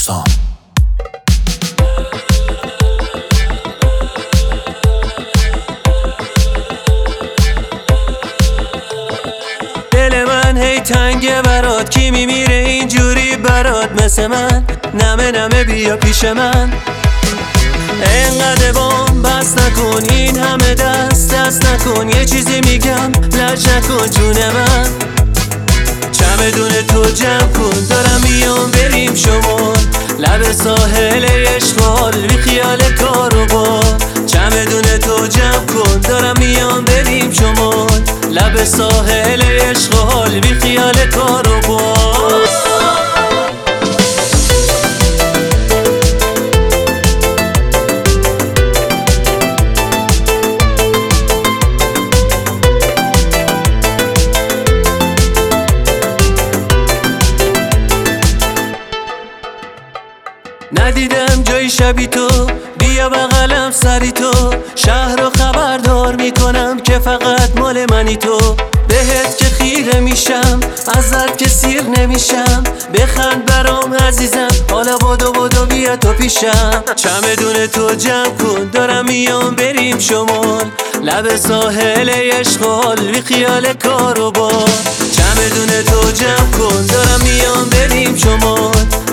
سام دل من هی تنگه برات. کی میمیره اینجوری برات؟ مثل من. نمه نمه بیا پیش من. انقدر بام بس نکن. این همه دست دست نکن. یه چیزی میگم. لج نکن جون من. چمدون تو جمع کن. دارم میام بریم شما ساحل اشغال بی خیال کارو با. چمدون تو جمع کن دارم میام بریم شما لب ساحل ندیدم جای شبی تو. بیا بغلم سری تو. شهر رو خبردار می‌کنم که فقط مال منی تو. بهت که خیره میشم ازت که سیر نمیشم. بخند برام عزیزم حالا بدو بدو بیا تو پیشم. چمدون تو جمع کن دارم میام بریم شمال. لب ساحل اشغال بی خیال کارو با چمدون تو جمع کن دارم میام بریم شمال.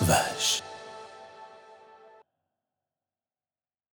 vache.